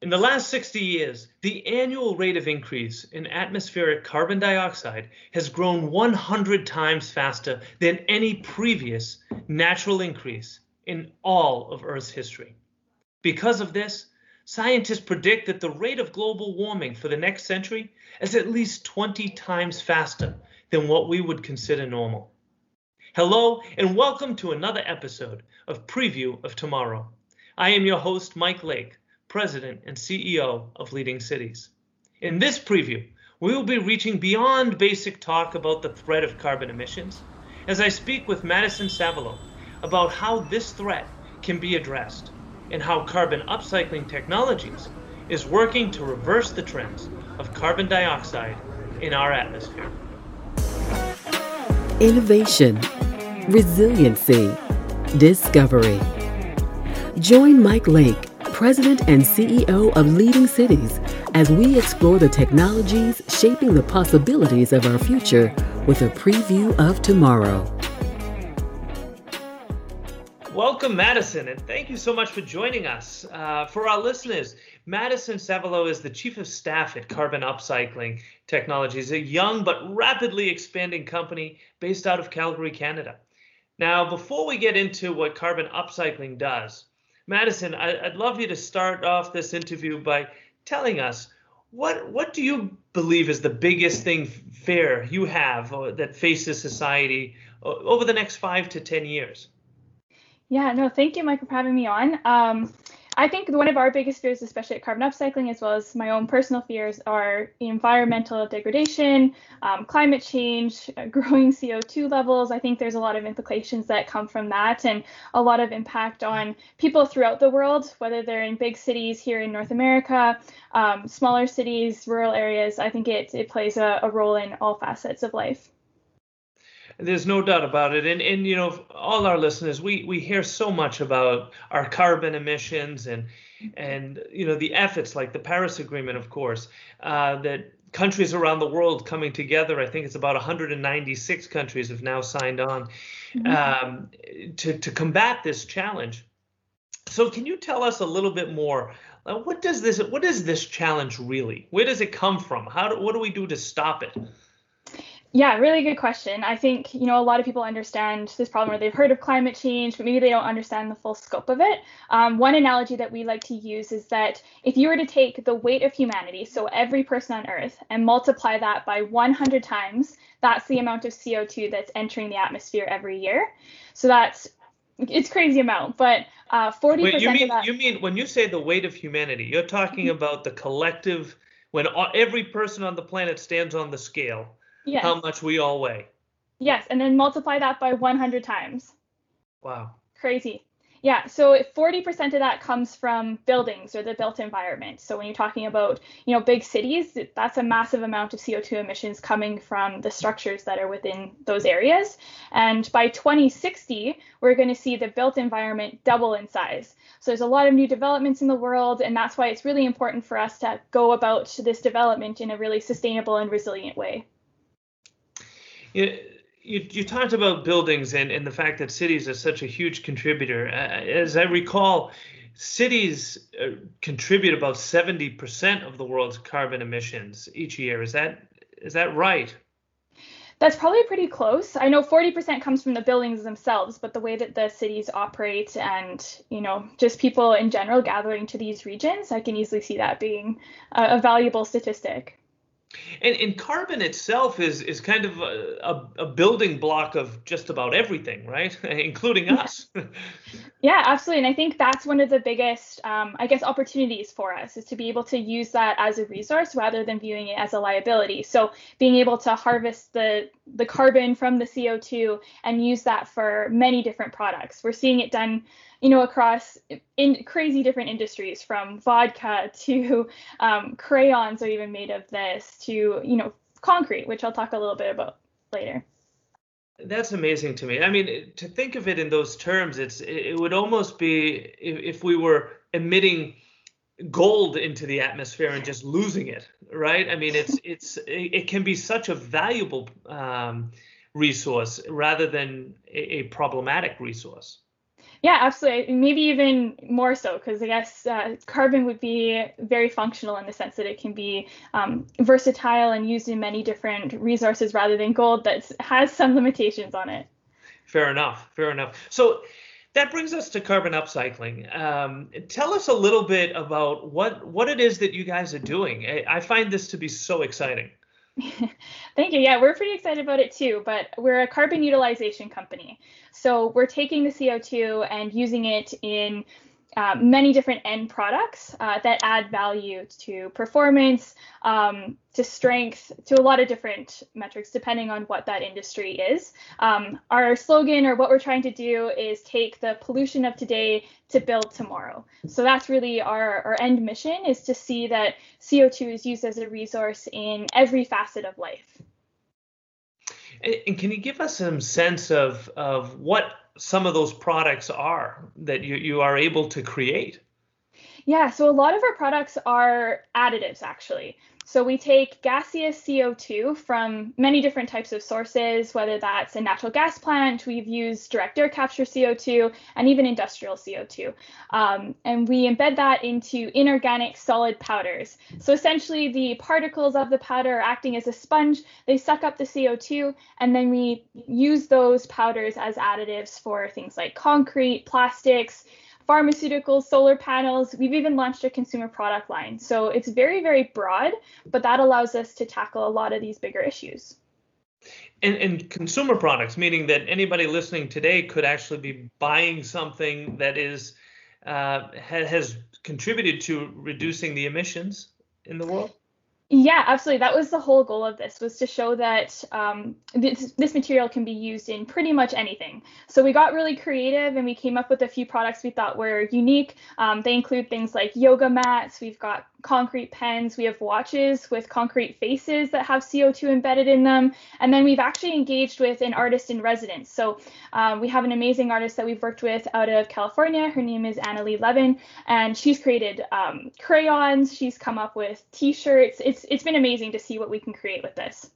In the last 60 years, the annual rate of increase in atmospheric carbon dioxide has grown 100 times faster than any previous natural increase in all of Earth's history. Because of this, scientists predict that the rate of global warming for the next century is at least 20 times faster than what we would consider normal. Hello, and welcome to another episode of Preview of Tomorrow. I am your host, Mike Lake President and CEO of Leading Cities. In this preview, we will be reaching beyond basic talk about the threat of carbon emissions as I speak with Madison Savelow about how this threat can be addressed and how carbon upcycling technologies is working to reverse the trends of carbon dioxide in our atmosphere. Innovation, resiliency, discovery. Join Mike Lake President and CEO of Leading Cities, as we explore the technologies shaping the possibilities of our future with a preview of tomorrow. Welcome, Madison, and thank you so much for joining us. Uh, for our listeners, Madison Savelow is the Chief of Staff at Carbon Upcycling Technologies, a young but rapidly expanding company based out of Calgary, Canada. Now, before we get into what carbon upcycling does, Madison, I, would love you to start off this interview by telling us what what do you believe is the biggest thing fear you have that faces society over the next five to ten years? Yeah, no, thank you, Michael, for having me on. Um, I think one of our biggest fears, especially at carbon upcycling, as well as my own personal fears, are environmental degradation, um, climate change, uh, growing CO2 levels. I think there's a lot of implications that come from that and a lot of impact on people throughout the world, whether they're in big cities here in North America, um, smaller cities, rural areas. I think it, it plays a, a role in all facets of life. There's no doubt about it. And and you know, all our listeners, we we hear so much about our carbon emissions and and you know the efforts like the Paris Agreement, of course, uh, that countries around the world coming together. I think it's about 196 countries have now signed on mm-hmm. um, to to combat this challenge. So, can you tell us a little bit more? Uh, what does this what is this challenge really? Where does it come from? How do, what do we do to stop it? Yeah, really good question. I think, you know, a lot of people understand this problem or they've heard of climate change, but maybe they don't understand the full scope of it. Um, one analogy that we like to use is that if you were to take the weight of humanity, so every person on Earth, and multiply that by 100 times, that's the amount of CO2 that's entering the atmosphere every year. So that's it's crazy amount, but uh, 40% Wait, you mean, of that. You mean when you say the weight of humanity, you're talking mm-hmm. about the collective, when every person on the planet stands on the scale yes. how much we all weigh. Yes, and then multiply that by 100 times. Wow. Crazy. Yeah, so 40% of that comes from buildings or the built environment. So when you're talking about, you know, big cities, that's a massive amount of CO2 emissions coming from the structures that are within those areas. And by 2060, we're going to see the built environment double in size. So there's a lot of new developments in the world, and that's why it's really important for us to go about this development in a really sustainable and resilient way. You, you, you talked about buildings and, and the fact that cities are such a huge contributor. Uh, as I recall, cities uh, contribute about 70% of the world's carbon emissions each year. Is that is that right? That's probably pretty close. I know 40% comes from the buildings themselves, but the way that the cities operate and, you know, just people in general gathering to these regions, I can easily see that being a, a valuable statistic. And, and carbon itself is is kind of a, a, a building block of just about everything, right? Including us. yeah, absolutely. And I think that's one of the biggest, um, I guess, opportunities for us is to be able to use that as a resource rather than viewing it as a liability. So being able to harvest the the carbon from the CO2 and use that for many different products. We're seeing it done you know, across in crazy different industries from vodka to um, crayons are even made of this to, you know, concrete, which I'll talk a little bit about later. That's amazing to me. I mean, to think of it in those terms, it's it would almost be if, if we were emitting gold into the atmosphere and just losing it, right? I mean, it's it's it can be such a valuable um, resource rather than a, a problematic resource. Yeah, absolutely. Maybe even more so, because I guess uh, carbon would be very functional in the sense that it can be um, versatile and used in many different resources rather than gold that has some limitations on it. Fair enough. Fair enough. So that brings us to carbon upcycling. Um, tell us a little bit about what what it is that you guys are doing. I, I find this to be so exciting. Thank you. Yeah, we're pretty excited about it too, but we're a carbon utilization company. So we're taking the CO2 and using it in uh, many different end products uh, that add value to performance, um, to strength, to a lot of different metrics, depending on what that industry is. Um, our slogan or what we're trying to do is take the pollution of today to build tomorrow. So that's really our, our end mission is to see that CO2 is used as a resource in every facet of life. And can you give us some sense of, of what some of those products are that you, you are able to create? Yeah, so a lot of our products are additives actually. So we take gaseous CO2 from many different types of sources, whether that's a natural gas plant, we've used direct air capture CO2, and even industrial CO2. Um, and we embed that into inorganic solid powders. So essentially, the particles of the powder are acting as a sponge. They suck up the CO2, and then we use those powders as additives for things like concrete, plastics, pharmaceuticals, solar panels. We've even launched a consumer product line. So it's very, very broad, but that allows us to tackle a lot of these bigger issues. And, and, consumer products, meaning that anybody listening today could actually be buying something that is uh, has contributed to reducing the emissions in the world. Yeah, absolutely. That was the whole goal of this was to show that um, this, this material can be used in pretty much anything. So we got really creative and we came up with a few products we thought were unique. Um, they include things like yoga mats. We've got concrete pens. We have watches with concrete faces that have CO2 embedded in them. And then we've actually engaged with an artist in residence. So um, we have an amazing artist that we've worked with out of California. Her name is Annalie Levin, and she's created um, crayons. She's come up with T-shirts. It's it's been amazing to see what we can create with this.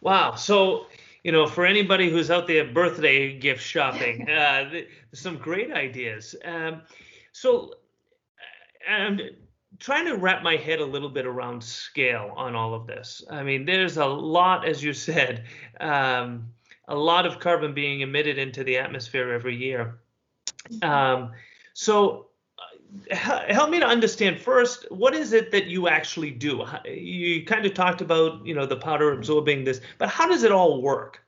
Wow. So you know, for anybody who's out there birthday gift shopping, uh, some great ideas. Um, so, and trying to wrap my head a little bit around scale on all of this. I mean, there's a lot, as you said, um, a lot of carbon being emitted into the atmosphere every year. Um, so, uh, help me to understand first what is it that you actually do you kind of talked about you know the powder absorbing this but how does it all work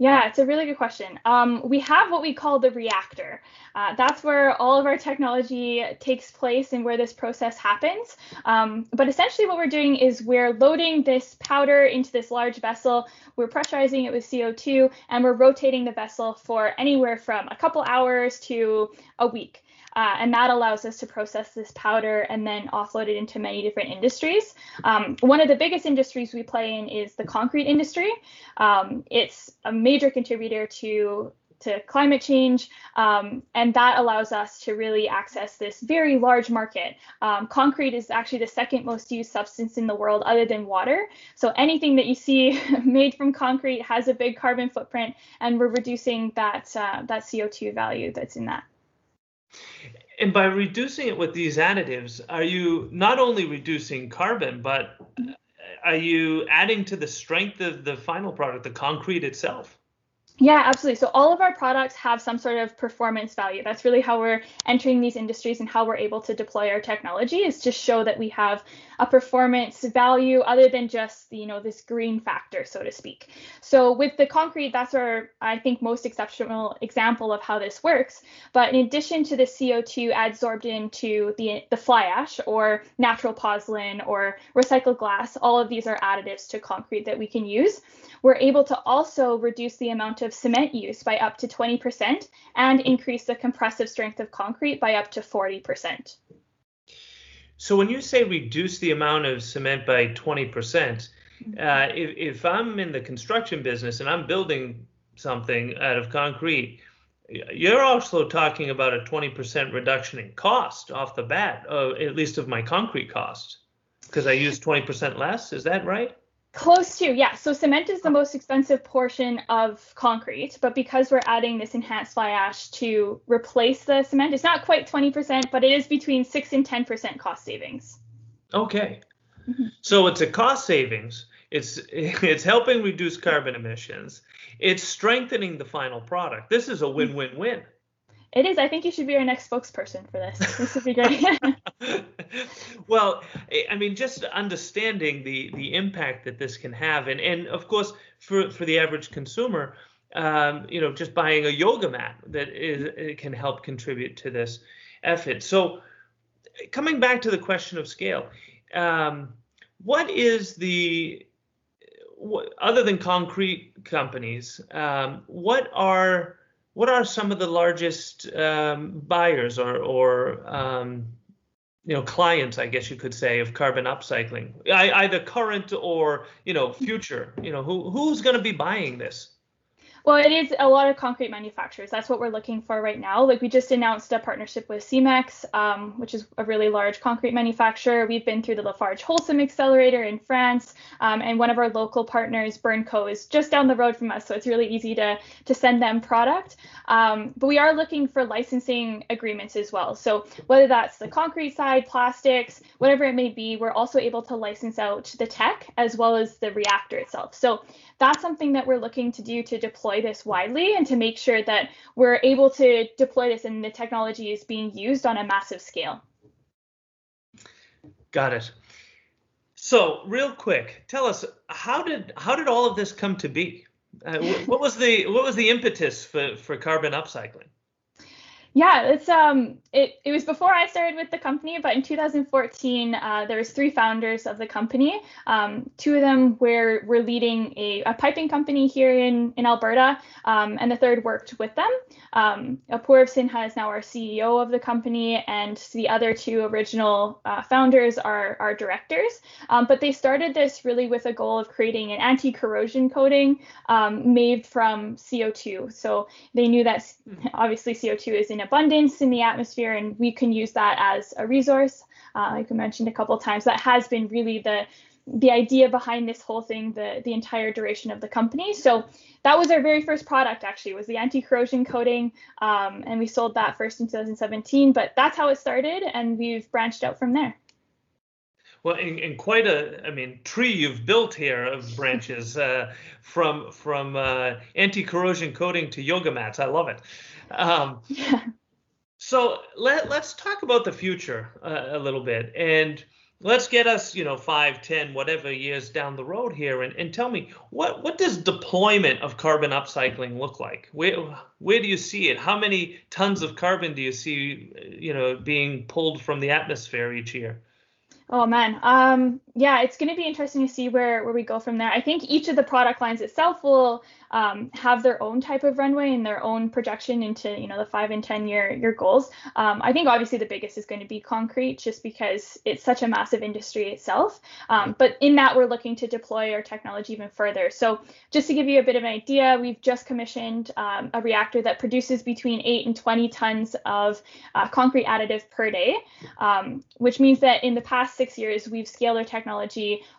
yeah, it's a really good question. Um, we have what we call the reactor. Uh, that's where all of our technology takes place and where this process happens. Um, but essentially, what we're doing is we're loading this powder into this large vessel, we're pressurizing it with CO2, and we're rotating the vessel for anywhere from a couple hours to a week. Uh, and that allows us to process this powder and then offload it into many different industries. Um, one of the biggest industries we play in is the concrete industry. Um, it's a major contributor to to climate change, um, and that allows us to really access this very large market. Um, concrete is actually the second most used substance in the world, other than water. So anything that you see made from concrete has a big carbon footprint, and we're reducing that uh, that CO2 value that's in that. And by reducing it with these additives, are you not only reducing carbon, but are you adding to the strength of the final product, the concrete itself? Yeah, absolutely. So all of our products have some sort of performance value. That's really how we're entering these industries and how we're able to deploy our technology is to show that we have a performance value other than just, you know, this green factor, so to speak. So with the concrete, that's our, I think, most exceptional example of how this works. But in addition to the CO2 adsorbed into the, the fly ash or natural pozzolan or recycled glass, all of these are additives to concrete that we can use. We're able to also reduce the amount of cement use by up to 20% and increase the compressive strength of concrete by up to 40%. So when you say reduce the amount of cement by 20%, mm-hmm. uh, if, if I'm in the construction business and I'm building something out of concrete, you're also talking about a 20% reduction in cost off the bat, uh, at least of my concrete cost, because I use 20% less. Is that right? Close to, yeah. So cement is the most expensive portion of concrete, but because we're adding this enhanced fly ash to replace the cement, it's not quite 20%, but it is between 6 and 10% cost savings. Okay. Mm-hmm. So it's a cost savings. It's it's helping reduce carbon emissions. It's strengthening the final product. This is a win-win-win. It is. I think you should be our next spokesperson for this. This would be great. well, I mean, just understanding the the impact that this can have, and and of course, for for the average consumer, um, you know, just buying a yoga mat that is can help contribute to this effort. So, coming back to the question of scale, um, what is the other than concrete companies, um, what are what are some of the largest um, buyers or, or um, you know clients, I guess you could say, of carbon upcycling, I, either current or you know future? You know who who's going to be buying this? Well, it is a lot of concrete manufacturers. That's what we're looking for right now. Like we just announced a partnership with Cemex, um, which is a really large concrete manufacturer. We've been through the Lafarge Holcim Accelerator in France, um, and one of our local partners, Burnco, is just down the road from us, so it's really easy to to send them product. Um, but we are looking for licensing agreements as well. So whether that's the concrete side, plastics, whatever it may be, we're also able to license out the tech as well as the reactor itself. So that's something that we're looking to do to deploy this widely and to make sure that we're able to deploy this and the technology is being used on a massive scale. Got it. So, real quick, tell us how did how did all of this come to be? Uh, what was the what was the impetus for for carbon upcycling? Yeah, it's um it, it was before I started with the company, but in 2014 uh, there was three founders of the company. Um, two of them were were leading a, a piping company here in in Alberta, um, and the third worked with them. Um, Apoorv Sinha is now our CEO of the company, and the other two original uh, founders are our directors. Um, but they started this really with a goal of creating an anti-corrosion coating um, made from CO2. So they knew that obviously CO2 is in abundance in the atmosphere, and we can use that as a resource. Uh, like I mentioned a couple times, that has been really the the idea behind this whole thing the the entire duration of the company. So that was our very first product actually was the anti-corrosion coating, um, and we sold that first in 2017. But that's how it started, and we've branched out from there. Well, in quite a, I mean, tree you've built here of branches uh, from from uh, anti-corrosion coating to yoga mats. I love it. Um, yeah. So let let's talk about the future uh, a little bit, and let's get us, you know, five, ten, whatever years down the road here, and, and tell me what what does deployment of carbon upcycling look like? Where where do you see it? How many tons of carbon do you see, you know, being pulled from the atmosphere each year? Oh man, um, yeah, it's going to be interesting to see where where we go from there. I think each of the product lines itself will um, have their own type of runway and their own projection into you know the five and ten year year goals. Um, I think obviously the biggest is going to be concrete, just because it's such a massive industry itself. Um, but in that, we're looking to deploy our technology even further. So just to give you a bit of an idea, we've just commissioned um, a reactor that produces between eight and 20 tons of uh, concrete additive per day, um, which means that in the past six years we've scaled our technology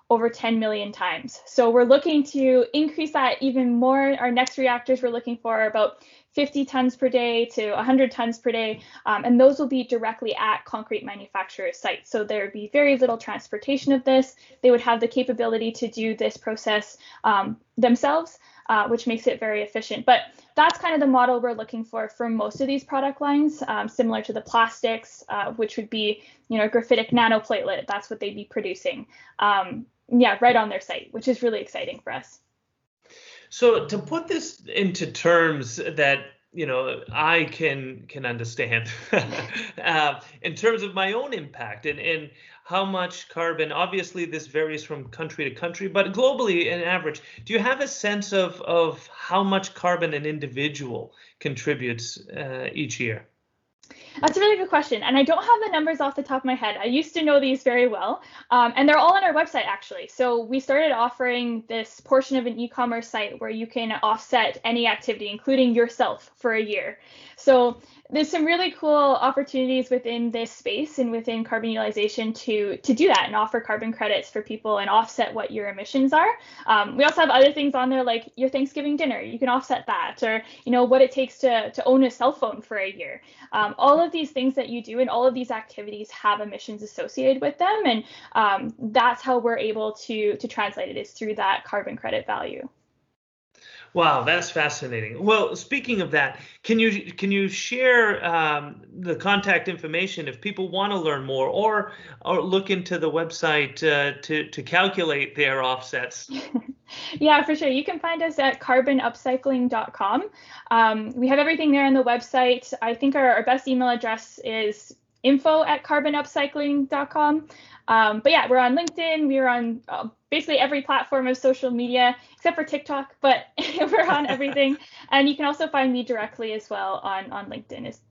over 10 million times. So we're looking to increase that even more. Our next reactors we're looking for are about 50 tons per day to 100 tons per day, um, and those will be directly at concrete manufacturer sites. So there would be very little transportation of this. They would have the capability to do this process um, themselves, uh, which makes it very efficient. But that's kind of the model we're looking for for most of these product lines, um, similar to the plastics, uh, which would be, you know, graphitic nanoplatelet. That's what they'd be producing. Um, yeah, right on their site, which is really exciting for us. So to put this into terms that you know I can can understand uh, in terms of my own impact and and how much carbon. Obviously, this varies from country to country, but globally, in average, do you have a sense of of how much carbon an individual contributes uh, each year? That's a really good question. And I don't have the numbers off the top of my head. I used to know these very well. Um, and they're all on our website, actually. So we started offering this portion of an e commerce site where you can offset any activity, including yourself, for a year. So there's some really cool opportunities within this space and within carbon utilization to to do that and offer carbon credits for people and offset what your emissions are. Um, we also have other things on there like your Thanksgiving dinner, you can offset that, or you know what it takes to to own a cell phone for a year. Um, all of these things that you do and all of these activities have emissions associated with them, and um, that's how we're able to to translate it is through that carbon credit value. Wow, that's fascinating. Well, speaking of that, can you can you share um, the contact information if people want to learn more or or look into the website uh, to to calculate their offsets? yeah, for sure. You can find us at carbonupcycling.com. Um, we have everything there on the website. I think our, our best email address is info at carbonupcycling.com. Um, but yeah, we're on LinkedIn. We're on uh, basically every platform of social media except for TikTok, but we're on everything. and you can also find me directly as well on on LinkedIn. Is-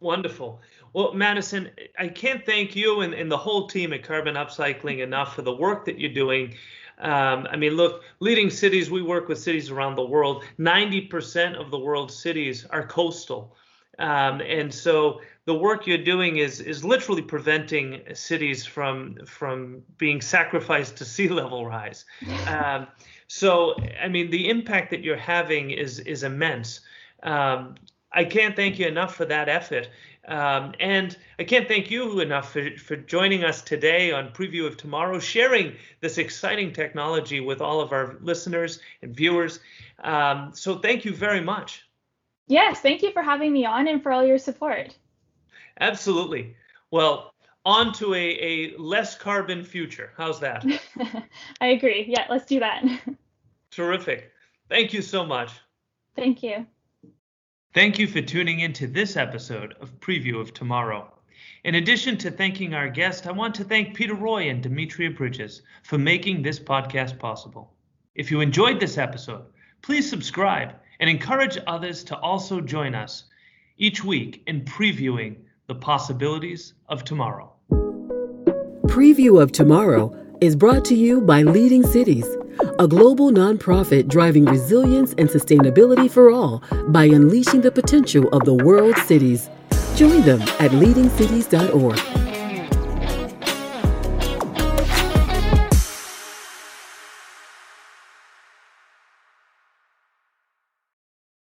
Wonderful. Well, Madison, I can't thank you and, and the whole team at Carbon Upcycling enough for the work that you're doing. Um, I mean, look, leading cities, we work with cities around the world. 90% of the world's cities are coastal. Um, and so the work you're doing is is literally preventing cities from from being sacrificed to sea level rise. Um, so I mean the impact that you're having is is immense. Um, I can't thank you enough for that effort. Um, and I can't thank you enough for, for joining us today on Preview of Tomorrow, sharing this exciting technology with all of our listeners and viewers. Um, so thank you very much. Yes, thank you for having me on and for all your support. Absolutely. Well, on to a, a less carbon future. How's that? I agree. Yeah, let's do that. Terrific. Thank you so much. Thank you. Thank you for tuning in to this episode of Preview of Tomorrow. In addition to thanking our guest, I want to thank Peter Roy and Demetria Bridges for making this podcast possible. If you enjoyed this episode, please subscribe and encourage others to also join us each week in previewing the possibilities of tomorrow. Preview of Tomorrow is brought to you by Leading Cities, a global nonprofit driving resilience and sustainability for all by unleashing the potential of the world's cities. Join them at leadingcities.org.